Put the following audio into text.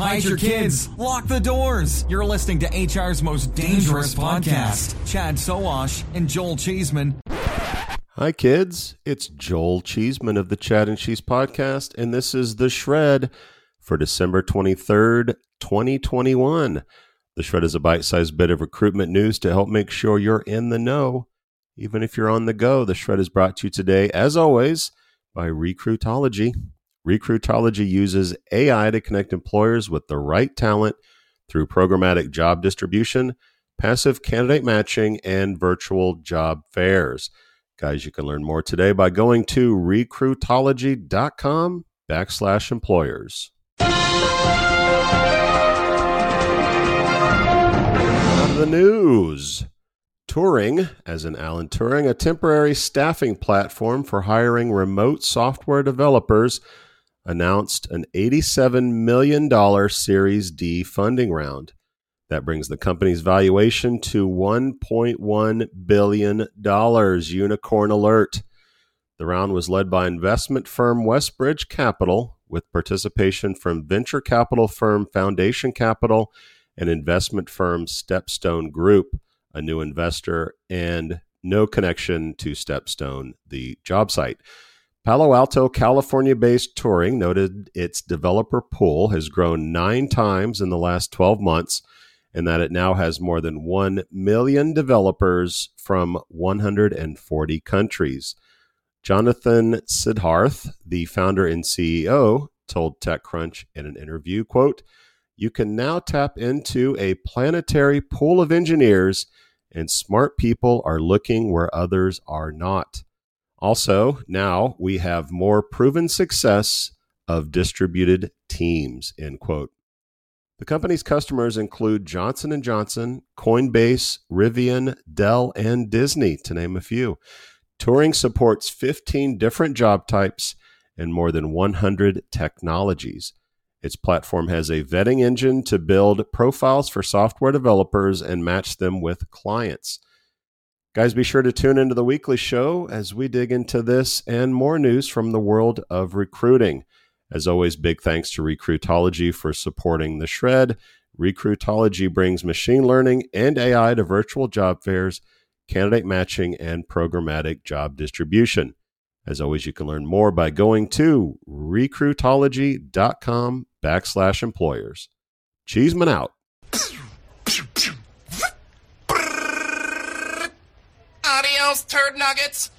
Hide your kids. Lock the doors. You're listening to HR's most dangerous podcast. Chad Sowash and Joel Cheeseman. Hi, kids. It's Joel Cheeseman of the Chad and Cheese podcast, and this is The Shred for December 23rd, 2021. The Shred is a bite sized bit of recruitment news to help make sure you're in the know. Even if you're on the go, The Shred is brought to you today, as always, by Recruitology. Recruitology uses AI to connect employers with the right talent through programmatic job distribution, passive candidate matching, and virtual job fairs. Guys, you can learn more today by going to recruitology.com backslash employers. The news. Turing, as in Alan Turing, a temporary staffing platform for hiring remote software developers, announced an $87 million Series D funding round. That brings the company's valuation to $1.1 billion. Unicorn alert. The round was led by investment firm Westbridge Capital, with participation from venture capital firm Foundation Capital and investment firm Stepstone Group, a new investor, and no connection to Stepstone, the job site. Palo Alto, California based Turing noted its developer pool has grown nine times in the last 12 months and that it now has more than 1 million developers from 140 countries. Jonathan Siddharth, the founder and CEO, told TechCrunch in an interview, quote, "You can now tap into a planetary pool of engineers and smart people are looking where others are not." Also, now we have more proven success of distributed teams, end quote. The company's customers include Johnson & Johnson, Coinbase, Rivian, Dell, and Disney, to name a few. Turing supports 15 different job types and more than 100 technologies. Its platform has a vetting engine to build profiles for software developers and match them with clients. Guys, be sure to tune into the weekly show as we dig into this and more news from the world of recruiting. As always, big thanks to Recruitology for supporting the shred. Recruitology brings machine learning and AI to virtual job fairs, candidate matching, and programmatic job distribution. As always, you can learn more by going to recruitology.com backslash employers. Cheeseman out. Adios, turd nuggets.